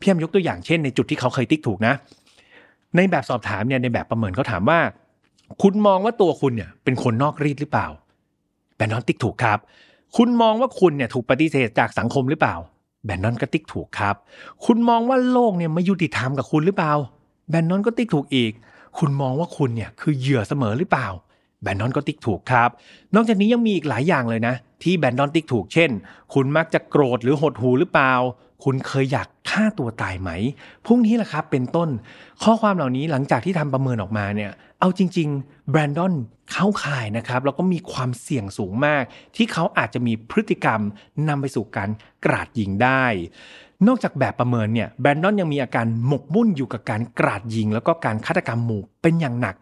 พี่ยมยกตัวอย่างเช่นในจุดที่เขาเคยติ๊กถูกนะ ในแบบสอบถามเนี่ยในแบบประเมินเขาถามว่า คุณมองว่าตัวคุณเนี่ยเป็นคนนอกรีดหรือเปล่าแบนนอนติ๊กถูกครับ คุณมองว่าคุณเนี่ยถูกปฏิเสธจากสังคมหรือเปล่า แบนนอนก็ติ๊กถูกครับ คุณมองว่าโลกเนี่ยไม่ยุติธรรมกับคุณหรือเปล่า แบนนอนก็ติ๊กถูกอีก คุณมองว่าคุณเนี่ยคือเหยื่อเสมอหรือเปล่า แบนดอนก็ติ๊กถูกครับ นอกจากนี้ยังมีอีกหลายอย่างเลยนะ ที่แบนดอนติ๊กถูกเช่น คุณมักจะโกรธหรือหดหูหรือเปล่า คุณเคยอยากฆ่าตัวตายไหม พวกนี้แหละครับเป็นต้น ข้อความเหล่านี้หลังจากที่ทำประเมินออกมาเนี่ยเอาจริงๆแบรนดอนเข้าข่ายนะครับแล้วก็มีความเสี่ยงสูงมาก ที่เขาอาจจะมีพฤติกรรมนำไปสู่การกราดยิงได้ นอกจากแบบประเมินเนี่ยแบรนดอนยังมีอาการหมกมุ่นอยู่กับการกราดยิง แล้วก็การฆาตกรรมหมู่เป็นอย่างหนัก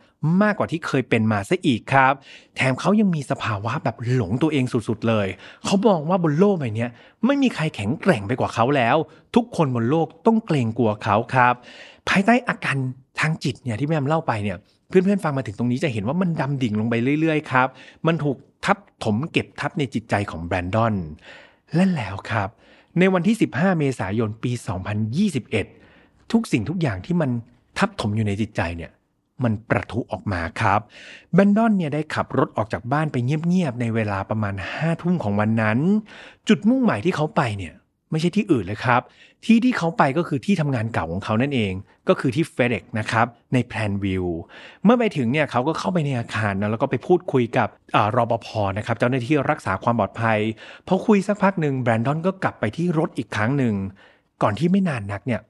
มากกว่าที่เคยเป็นมาซะอีกครับ แถมเขายังมีสภาวะแบบหลงตัวเองสุดๆเลย เขามองว่าบนโลกใบนี้ไม่มีใครแข็งแกร่งไปกว่าเขาแล้ว ทุกคนบนโลกต้องเกรงกลัวเขาครับ ภายใต้อาการทางจิตเนี่ยที่แม่มเล่าไปเนี่ยเพื่อนๆฟังมาถึงตรงนี้จะเห็นว่ามันดำดิ่งลงไปเรื่อยๆครับ มันถูกทับถมเก็บทับในจิตใจของแบรนดอน และแล้วครับ ในวันที่ 15 เมษายนปี 2021 ทุกสิ่งทุกอย่างที่มันทับถมอยู่ในจิตใจเนี่ย มันประทุออกมาครับแบนดอนเนี่ยได้ขับรถออกจากบ้านไปเงียบๆในเวลาประมาณ5ทุ่มของวันนั้น จุดมุ่งหมายที่เขาไปเนี่ยไม่ใช่ที่อื่นเลยครับ ที่ที่เขาไปก็คือที่ทำงานเก่าของเขานั่นเอง ก็คือที่เฟเด็กนะครับในแพลนวิวเมื่อไปถึงเนี่ยเขาก็เข้าไปในอาคารนะแล้วก็ไปพูดคุยกับอรบพนะครับเจ้าหน้าที่รักษาความปลอดภัยพอคุยสักพักหนึ่งแบรนดอนก็กลับไปที่รถอีกครั้งหนึ่งก่อนที่ไม่นานนักเนี่ย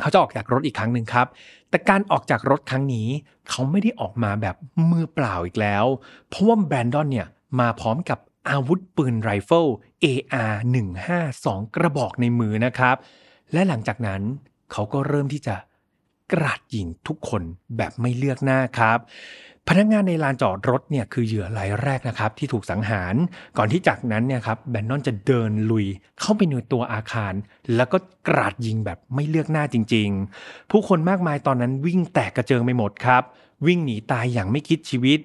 เขาจะออกจากรถอีกครั้งหนึ่งครับ แต่การออกจากรถครั้งนี้ เขาไม่ได้ออกมาแบบมือเปล่าอีกแล้ว เพราะว่าแบรนดอนเนี่ยมาพร้อมกับอาวุธปืนไรเฟิล AR 152 กระบอกในมือนะครับ และหลังจากนั้นเขาก็เริ่มที่จะกราดยิงทุกคนแบบไม่เลือกหน้าครับ พนักงานในลานจอดรถเนี่ยคือเหยื่อรายแรกนะครับที่ถูกสังหาร ก่อนที่จากนั้นเนี่ยครับแบนนอนจะเดินลุยเข้าไปในตัวอาคาร แล้วก็กราดยิงแบบไม่เลือกหน้าจริง ๆ ผู้คนมากมายตอนนั้นวิ่งแตกกระเจิงไปหมดครับวิ่งหนีตายอย่างไม่คิดชีวิต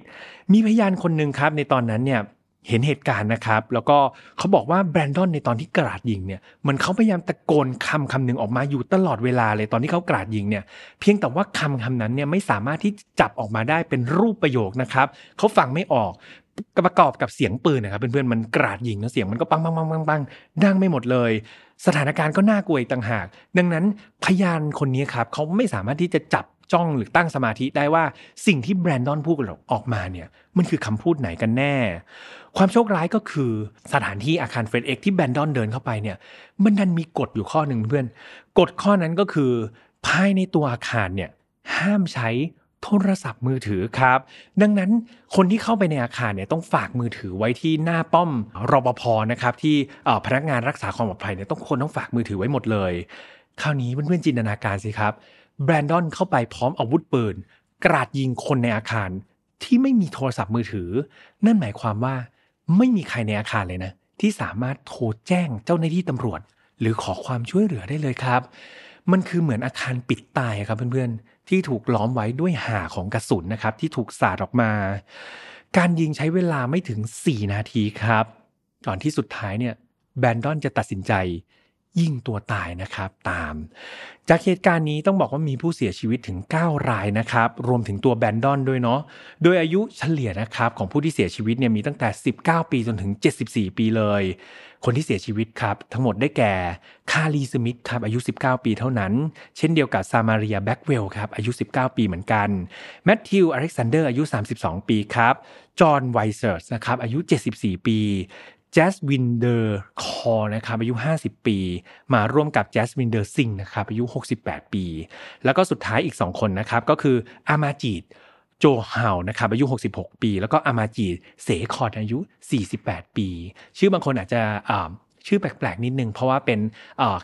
มีพยานคนหนึ่งครับในตอนนั้นเนี่ย เห็นเหตุการณ์นะครับ แล้วก็เขาบอกว่าแบรนดอนในตอนที่กราดยิงเนี่ยมือนเขาพยายามตะโกนคำคำหนึ่งออกมาอยู่ตลอดเวลาเลยตอนที่เขากราดยิงเนี่ยเพียงแต่ว่าคำคำนั้นเนี่ยไม่สามารถที่จับออกมาได้เป็นรูปประโยคนะครับเขาฟังไม่ออกประกอบกับเสียงปืนนะครับเพื่อนๆมันกราดยิงแล้วเสียงมันก็ปังปังปังปังปังดังไม่หมดเลย สถานการณ์ก็น่ากลัวต่างหาก ดังนั้นพยานคนนี้ครับเขาไม่สามารถที่จะจับ จ้องหรือตั้งสมาธิได้ว่าสิ่งที่แบรนดอนพูดออกมาเนี่ยมันคือคำพูดไหนกันแน่ ความโชคร้ายก็คือสถานที่อาคาร FedEx ที่แบรนดอนเดินเข้าไปเนี่ยมันดันมีกฎอยู่ข้อหนึ่งเพื่อนกฎข้อนั้นก็คือ ภายในตัวอาคารเนี่ยห้ามใช้โทรศัพท์มือถือครับ ดังนั้นคนที่เข้าไปในอาคารเนี่ยต้องฝากมือถือไว้ที่หน้าป้อมรปภนะครับที่พนักงานรักษาความปลอดภัยเนี่ยต้องคนต้องฝากมือถือไว้หมดเลย คราวนี้เพื่อนๆจินตนาการสิครับ แบรนดอนเข้าไปพร้อมอาวุธปืน กราดยิงคนในอาคารที่ไม่มีโทรศัพท์มือถือ นั่นหมายความว่าไม่มีใครในอาคารเลยนะ ที่สามารถโทรแจ้งเจ้าหน้าที่ตำรวจ หรือขอความช่วยเหลือได้เลยครับ มันคือเหมือนอาคารปิดตายครับเพื่อนๆ ที่ถูกล้อมไว้ด้วยห่าของกระสุนนะครับ ที่ถูกสาดออกมา การยิงใช้เวลาไม่ถึง 4 นาทีครับ ก่อนที่สุดท้ายเนี่ยแบนดอนจะตัดสินใจ ยิงตัวตายนะครับตาม จากเหตุการณ์นี้ต้องบอกว่ามีผู้เสียชีวิตถึง 9 รายนะครับ รวมถึงตัวแบนดอนด้วยเนาะโดยอายุเฉลี่ยนะครับของผู้ที่เสียชีวิตเนี่ยมีตั้งแต่ 19 ปีจนถึง 74 ปีเลย คนที่เสียชีวิตครับทั้งหมดได้แก่คารีสมิธครับอายุ 19 ปีเท่านั้น เช่นเดียวกับซามารียแบ็กเวลครับอายุ 19 ปีเหมือนกันแมทธิวอเล็กซานเดอร์อายุ 32 ปีครับจอห์นไวเซอร์สนะครับอายุ 74 ปี แจสวินเดอร์คอร์นะครับอายุ 50 ปี มาร่วมกับแจสวินเดอร์ซิงนะครับอายุ 68 ปี แล้วก็สุดท้ายอีก 2 คนนะครับก็คืออามาจีดโจฮาวนะครับอายุ 66 ปี แล้วก็อามาจีดเสคอดอายุ 48 ปี ชื่อบางคนอาจจะชื่อแปลกๆนิดนึง เพราะว่าเป็น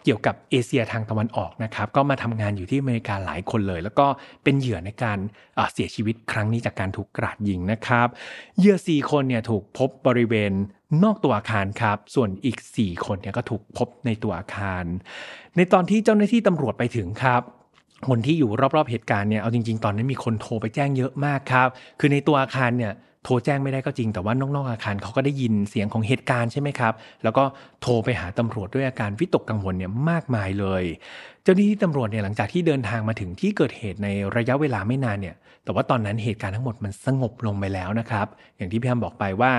เกี่ยวกับเอเชียทางตะวันออกนะครับก็มาทำงานอยู่ที่อเมริกาหลายคนเลย แล้วก็เป็นเหยื่อในการเสียชีวิตครั้งนี้จากการถูกกราดยิงนะครับเหยื่อ4คนเนี่ยถูกพบบริเวณ นอกตัวอาคารครับ ส่วนอีก 4 คนเนี่ยก็ถูกพบในตัวอาคาร ในตอนที่เจ้าหน้าที่ตำรวจไปถึงครับคนที่อยู่รอบๆเหตุการณ์เนี่ยเอาจริงๆ ตอนนั้นมีคนโทรไปแจ้งเยอะมากครับ คือในตัวอาคารเนี่ยโทรแจ้งไม่ได้ก็จริง แต่ว่านอกๆอาคารเขาก็ได้ยินเสียงของเหตุการณ์ใช่ไหมครับ แล้วก็โทรไปหาตำรวจด้วยอาการวิตกกังวลเนี่ยมากมายเลย เจ้าหน้าที่ตำรวจเนี่ยหลังจากที่เดินทางมาถึงที่เกิดเหตุในระยะเวลาไม่นานเนี่ย แต่ว่าตอนนั้นเหตุการณ์ทั้งหมดมันสงบลงไปแล้วนะครับ อย่างที่พี่แอมบอกไปว่า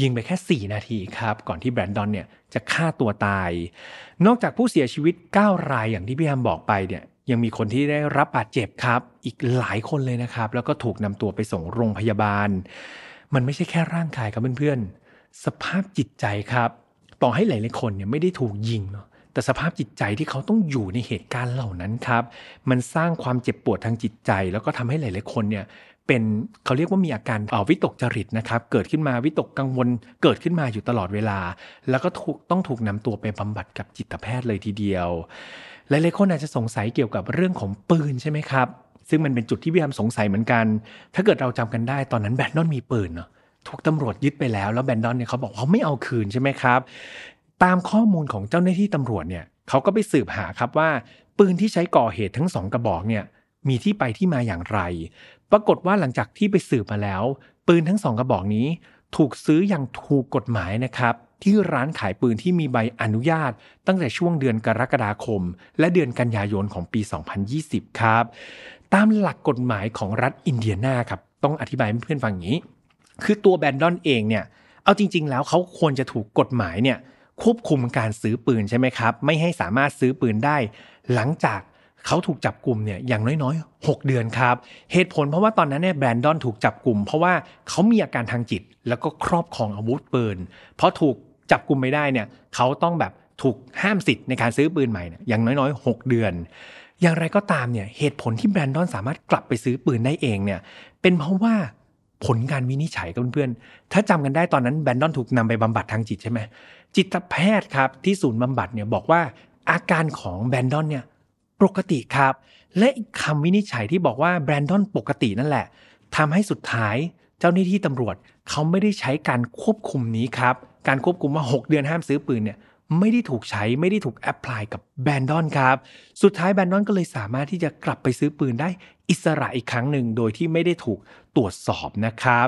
ยิงไปแค่ 4 นาทีครับ ก่อนที่แบรนดอนเนี่ยจะฆ่าตัวตาย นอกจากผู้เสียชีวิต 9 รายอย่างที่พี่แฮมบอกไปเนี่ยยังมีคนที่ได้รับบาดเจ็บครับ อีกหลายคนเลยนะครับ แล้วก็ถูกนำตัวไปส่งโรงพยาบาล มันไม่ใช่แค่ร่างกายครับเพื่อนๆ สภาพจิตใจครับ ต่อให้หลายๆคนเนี่ยไม่ได้ถูกยิงเนาะแต่สภาพจิตใจที่เขาต้องอยู่ในเหตุการณ์เหล่านั้นครับ มันสร้างความเจ็บปวดทางจิตใจ แล้วก็ทำให้หลาย ๆ คนเนี่ย เป็นเขาเรียกว่ามีอาการวิตกจริตนะครับเกิดขึ้นมาวิตกกังวลเกิดขึ้นมาอยู่ตลอดเวลา แล้วก็ถูกต้องถูกนำตัวไปบำบัดกับจิตแพทย์เลยทีเดียวหลายๆคนอาจจะสงสัยเกี่ยวกับเรื่องของปืนใช่ไหมครับ ซึ่งมันเป็นจุดที่พี่แอมสงสัยเหมือนกัน ถ้าเกิดเราจำกันได้ตอนนั้นแบนดอนมีปืนเนาะถูกตำรวจยึดไปแล้ว แล้วแบนดอนเนี่ยเขาบอกเขาไม่เอาคืนใช่ไหมครับ ตามข้อมูลของเจ้าหน้าที่ตำรวจเนี่ยเขาก็ไปสืบหาครับว่า ปืนที่ใช้ก่อเหตุทั้งสองกระบอกเนี่ยมีที่ไปที่มาอย่างไร ปรากฏว่าหลังจากที่ไปสืบมาแล้ว ปืนทั้งสองกระบอกนี้ ถูกซื้ออย่างถูกกฎหมายนะครับ ที่ร้านขายปืนที่มีใบอนุญาต ตั้งแต่ช่วงเดือนกรกฎาคม และเดือนกันยายนของปี 2020 ครับ ตามหลักกฎหมายของรัฐอินเดียนาครับต้องอธิบายให้เพื่อนฟังอย่างนี้ คือตัวแบนดอนเองเนี่ยเอาจริง ๆ แล้วเขาควรจะถูกกฎหมายเนี่ยควบคุมการซื้อปืนใช่ไหมครับ ไม่ให้สามารถซื้อปืนได้ หลังจาก เขาถูกจับกลุ่มเนี่ยอย่างน้อยๆ 6 เดือนครับ เหตุผลเพราะว่าตอนนั้นเนี่ยแบรนดอนถูกจับกลุ่ม เพราะว่าเขามีอาการทางจิต แล้วก็ครอบครองอาวุธปืนเพราะถูกจับกลุ่มไม่ได้เนี่ยเขาต้องแบบถูกห้ามสิทธิ์ในการซื้อปืนใหม่เนี่ยอย่างน้อยๆ 6 เดือน อย่างไรก็ตามเนี่ยเหตุผลที่แบรนดอนสามารถกลับไปซื้อปืนได้เองเนี่ยเป็นเพราะว่าผลการวินิจฉัยกับเพื่อนๆ ถ้าจำกันได้ตอนนั้นแบรนดอนถูกนำไปบำบัดทางจิตใช่ไหมจิตแพทย์ครับที่ศูนย์บำบัดเนี่ยบอกว่าอาการของแบรนดอนเนี่ย ปกติครับ และอีกคำวินิจฉัยที่บอกว่าแบรนดอนปกตินั่นแหละทำให้สุดท้ายเจ้าหน้าที่ตำรวจเขาไม่ได้ใช้การควบคุมนี้ครับ การควบคุมว่า 6 เดือนห้ามซื้อปืนเนี่ยไม่ได้ถูกใช้ไม่ได้ถูก apply กับแบรนดอนครับ สุดท้ายแบรนดอนก็เลยสามารถที่จะกลับไปซื้อปืนได้อิสระอีกครั้งหนึ่งโดยที่ไม่ได้ถูก ตรวจสอบนะครับ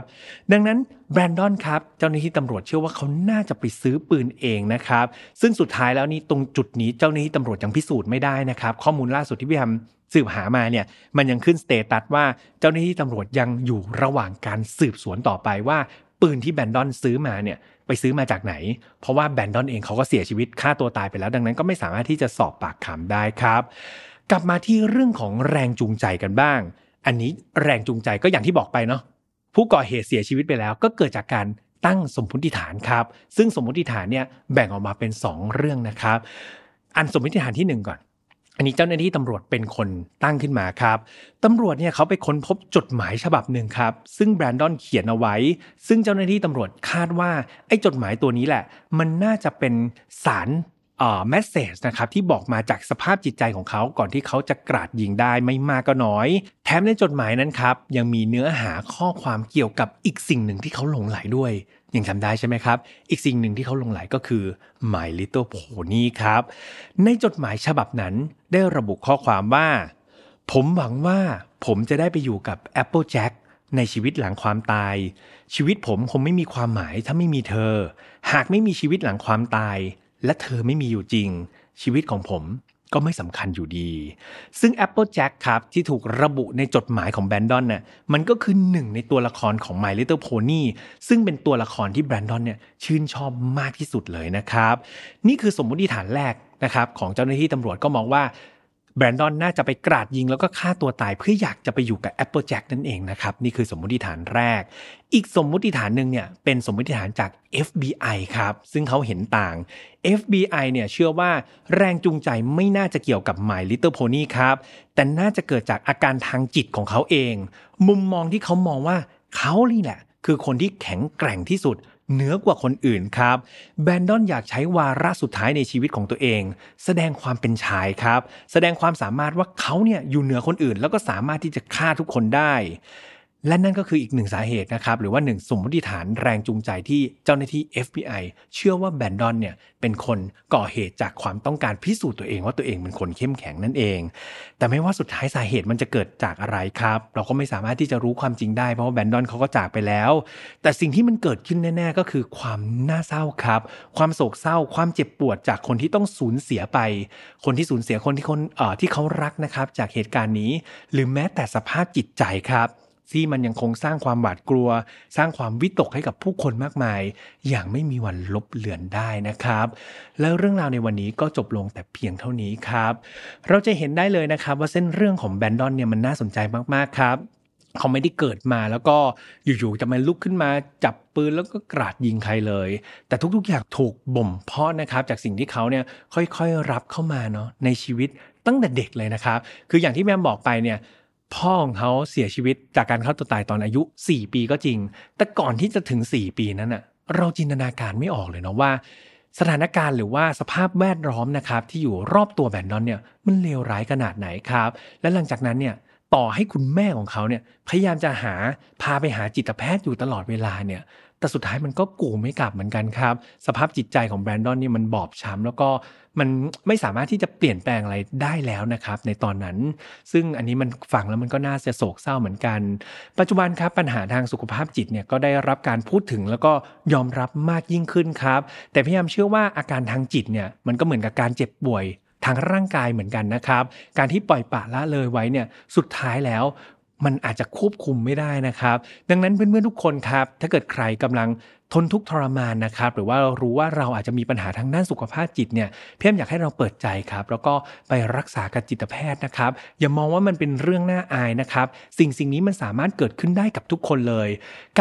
ดังนั้นแบรนดอนครับเจ้าหน้าที่ตำรวจเชื่อว่าเขาน่าจะไปซื้อปืนเองนะครับ ซึ่งสุดท้ายแล้วนี่ตรงจุดนี้เจ้าหน้าที่ตำรวจยังพิสูจน์ไม่ได้นะครับ ข้อมูลล่าสุดที่พี่ทำสืบหามาเนี่ยมันยังขึ้นสเตตัสว่าเจ้าหน้าที่ตำรวจยังอยู่ระหว่างการสืบสวนต่อไปว่าปืนที่แบนดอนซื้อมาเนี่ยไปซื้อมาจากไหน เพราะว่าแบนดอนเองเขาก็เสียชีวิตฆ่าตัวตายไปแล้ว ดังนั้นก็ไม่สามารถที่จะสอบปากคำได้ครับ กลับมาที่เรื่องของแรงจูงใจกันบ้าง อันนี้แรงจูงใจก็อย่างที่บอกไปเนาะผู้ก่อเหตุเสียชีวิตไปแล้ว ก็เกิดจากการตั้งสมมติฐานครับ ซึ่งสมมติฐานเนี่ยแบ่งออกมาเป็น 2 เรื่องนะครับ อันสมมติฐานที่ 1 ก่อน อันนี้เจ้าหน้าที่ตำรวจเป็นคนตั้งขึ้นมาครับตำรวจเนี่ยเขาไปค้นพบจดหมายฉบับหนึ่งครับ ซึ่งแบรนดอนเขียนเอาไว้ ซึ่งเจ้าหน้าที่ตำรวจคาดว่าไอ้จดหมายตัวนี้แหละ มันน่าจะเป็นสาร แมสเซจนะครับที่บอกมาจากสภาพจิตใจของเขาก่อนที่เขาจะกราดยิงได้ไม่มากก็น้อย แถมในจดหมายนั้นครับยังมีเนื้อหาข้อความเกี่ยวกับอีกสิ่งหนึ่งที่เขาหลงไหลด้วยยังจำได้ใช่ไหมครับ อีกสิ่งหนึ่งที่เขาหลงไหลก็คือ My Little Pony ครับ ในจดหมายฉบับนั้นได้ระบุข้อความว่า ผมหวังว่าผมจะได้ไปอยู่กับ Apple Jack ในชีวิตหลังความตาย ชีวิตผมคงไม่มีความหมายถ้าไม่มีเธอ หากไม่มีชีวิตหลังความตาย และเธอไม่มีอยู่จริง ชีวิตของผมก็ไม่สำคัญอยู่ดี ซึ่ง Apple Jack ครับ ที่ถูกระบุในจดหมายของแบรนดอนน่ะมันก็คือหนึ่งในตัวละครของ My Little Pony ซึ่งเป็นตัวละครที่แบรนดอนเนี่ยชื่นชอบมากที่สุดเลยนะครับ นี่คือสมมติฐานแรกนะครับของเจ้าหน้าที่ตำรวจก็มองว่า แบรนดอนน่าจะไปกราดยิงแล้วก็ฆ่าตัวตายเพื่ออยากจะไปอยู่กับ Apple Jack นั่นเองนะครับนี่คือสมมุติฐานแรก อีกสมมุติฐานหนึ่งเนี่ยเป็นสมมุติฐานจาก FBI ครับซึ่งเขาเห็นต่าง FBI เนี่ยเชื่อว่าแรงจูงใจไม่น่าจะเกี่ยวกับ My Little Pony ครับแต่น่าจะเกิดจากอาการทางจิตของเขาเอง มุมมองที่เขามองว่าเขานี่แหละคือคนที่แข็งแกร่งที่สุด เหนือกว่าคนอื่นครับแบนดอนอยากใช้วาระสุดท้ายในชีวิตของตัวเอง แสดงความเป็นชายครับ แสดงความสามารถว่าเขาเนี่ยอยู่เหนือคนอื่น แล้วก็สามารถที่จะฆ่าทุกคนได้ และนั่นก็คืออีกหนึ่งสาเหตุนะครับ หรือว่าหนึ่งสมมติฐานแรงจูงใจที่เจ้าหน้าที่ FBI เชื่อว่าแบนดอนเนี่ยเป็นคนก่อเหตุจากความต้องการพิสูจน์ตัวเองว่าตัวเองเป็นคนเข้มแข็งนั่นเอง แต่ไม่ว่าสุดท้ายสาเหตุมันจะเกิดจากอะไรครับ เราก็ไม่สามารถที่จะรู้ความจริงได้เพราะว่าแบนดอนเขาก็จากไปแล้ว แต่สิ่งที่มันเกิดขึ้นแน่ ๆ ก็คือความน่าเศร้าครับ ความโศกเศร้า ความเจ็บปวดจากคนที่ต้องสูญเสียไป คนที่สูญเสียคนที่คนเอ่อที่เขารักนะครับจากเหตุการณ์นี้ หรือแม้แต่สภาพจิตใจครับ ที่มันยังคงสร้างความหวาดกลัว สร้างความวิตกให้กับผู้คนมากมาย อย่างไม่มีวันลบเลือนได้นะครับ แล้วเรื่องราวในวันนี้ก็จบลงแต่เพียงเท่านี้ครับ เราจะเห็นได้เลยนะครับว่าเส้นเรื่องของแบนดอนเนี่ยมันน่าสนใจมากๆครับเขาไม่ได้เกิดมาแล้วก็อยู่ๆจะมาลุกขึ้นมาจับปืนแล้วก็กราดยิงใครเลย แต่ทุกๆอย่างถูกบ่มเพาะนะครับจากสิ่งที่เขาเนี่ยค่อยๆรับเข้ามาเนาะในชีวิตตั้งแต่เด็กเลยนะครับ คืออย่างที่แม่บอกไปเนี่ย พ่อของเขาเสียชีวิตจากการฆ่าตัวตายตอนอายุ 4 ปีก็จริง แต่ก่อนที่จะถึง 4 ปีนั้นน่ะเราจินตนาการไม่ออกเลยเนาะว่า สถานการณ์หรือว่าสภาพแวดล้อมนะครับที่อยู่รอบตัวแบนดอนเนี่ยมันเลวร้ายขนาดไหนครับ และหลังจากนั้นเนี่ยต่อให้คุณแม่ของเขาเนี่ยพยายามจะหาพาไปหาจิตแพทย์อยู่ตลอดเวลาเนี่ย แต่สุดท้ายมันก็กูไม่กลับเหมือนกันครับ สภาพจิตใจของแบรนดอนนี่มันบอบช้ำแล้วก็มันไม่สามารถที่จะเปลี่ยนแปลงอะไรได้แล้วนะครับ ในตอนนั้น ซึ่งอันนี้มันฟังแล้วมันก็น่าจะโศกเศร้าเหมือนกัน ปัจจุบันครับปัญหาทางสุขภาพจิตเนี่ยก็ได้รับการพูดถึงแล้วก็ยอมรับมากยิ่งขึ้นครับ แต่พยายามเชื่อว่าอาการทางจิตเนี่ยมันก็เหมือนกับการเจ็บป่วยทางร่างกายเหมือนกันนะครับ การที่ปล่อยปละละเลยไว้เนี่ยสุดท้ายแล้ว มันอาจจะควบคุมไม่ได้นะครับ ดังนั้นเพื่อนๆทุกคนครับ ถ้าเกิดใครกำลังทนทุกทรมานนะครับ หรือว่ารู้ว่าเราอาจจะมีปัญหาทางด้านสุขภาพจิตเนี่ยพี่มอยากให้เราเปิดใจครับ แล้วก็ไปรักษากับจิตแพทย์นะครับ อย่ามองว่ามันเป็นเรื่องน่าอายนะครับ สิ่งสิ่งนี้มันสามารถเกิดขึ้นได้กับทุกคนเลย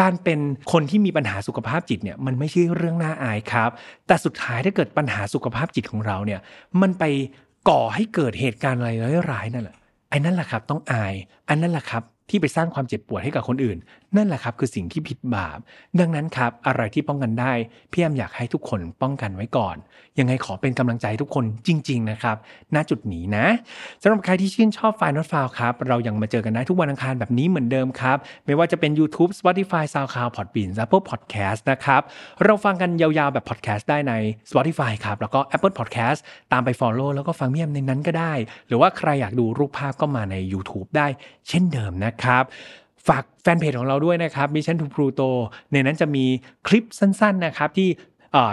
การเป็นคนที่มีปัญหาสุขภาพจิตเนี่ยมันไม่ใช่เรื่องน่าอายครับ แต่สุดท้ายถ้าเกิดปัญหาสุขภาพจิตของเราเนี่ยมันไปก่อให้เกิดเหตุการณ์อะไรร้ายๆนั่นแหละไอ้นั่นแหละครับต้องอาย อันนั้นแหละครับ ที่ไปสร้างความเจ็บปวดให้กับคนอื่น นั่นแหละครับคือสิ่งที่ผิดบาป ดังนั้นครับอะไรที่ป้องกันได้พี่แอมอยากให้ทุกคนป้องกันไว้ก่อน ยังไงขอเป็นกำลังใจทุกคนจริง ๆ นะครับ ณจุดนี้นะสำหรับใครที่ชื่นชอบไฟน์นอตฟาวครับ เรายังมาเจอกันได้ทุกวันอังคารแบบนี้เหมือนเดิมครับ ไม่ว่าจะเป็น YouTube Spotify SoundCloud Podbean Apple Podcast นะครับเราฟังกันยาวๆแบบ podcast ได้ใน Spotify ครับแล้วก็ Apple Podcast ตามไป Follow แล้วก็ฟังพี่แอมในนั้นก็ได้ หรือว่าใครอยากดูรูปภาพก็มาใน YouTube ได้เช่นเดิมนะครับ ฝากแฟนเพจของเราด้วยนะครับ Mission to Pluto ในนั้นจะมีคลิปสั้นๆนะครับที่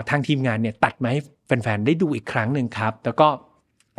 ทางทีมงานเนี่ยตัดมาให้แฟนๆ ได้ดูอีกครั้งหนึ่งครับ แล้วก็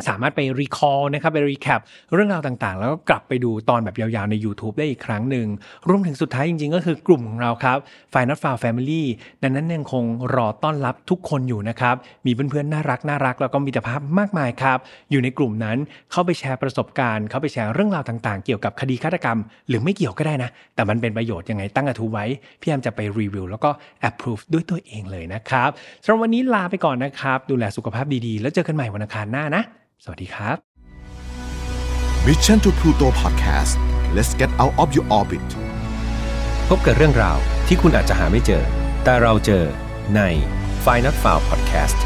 สามารถไปรีคอร์นะครับไปรีแคปเรื่องราวต่างๆ แล้วก็กลับไปดูตอนแบบยาวๆ ใน YouTube ได้อีกครั้งหนึ่งรวมถึงสุดท้ายจริงๆ ก็คือกลุ่มของเราครับ f i n a l f i l Family ดังนั้นยังคงรอต้อนรับทุกคนอยู่นะครับ มีเพื่อนๆ น่ารักน่ารักแล้วก็มีแต่ภาพมากมายครับ อยู่ในกลุ่มนั้นเข้าไปแชร์ประสบการณ์ เข้าไปแชร์เรื่องราวต่างๆ เกี่ยวกับคดีฆาตกรรม หรือไม่เกี่ยวก็ได้นะ แต่มันเป็นประโยชน์ยังไงตั้งกระทู้ไว้พี่แอมจะไปรีวิวแล้วก็แอปพรูฟด้วยตัวเองเลยนะครับสำหรับวันนี้ลาไปก่อนนะครับดูแลสุขภาพดีๆ แล้วเจอกันใหม่วันอังคารหน้านะ สวัสดีครับ Mission to Pluto Podcast let's get out of your orbit พบกับเรื่องราวที่คุณอาจจะหาไม่เจอ แต่เราเจอใน f i n a l f i l e Podcast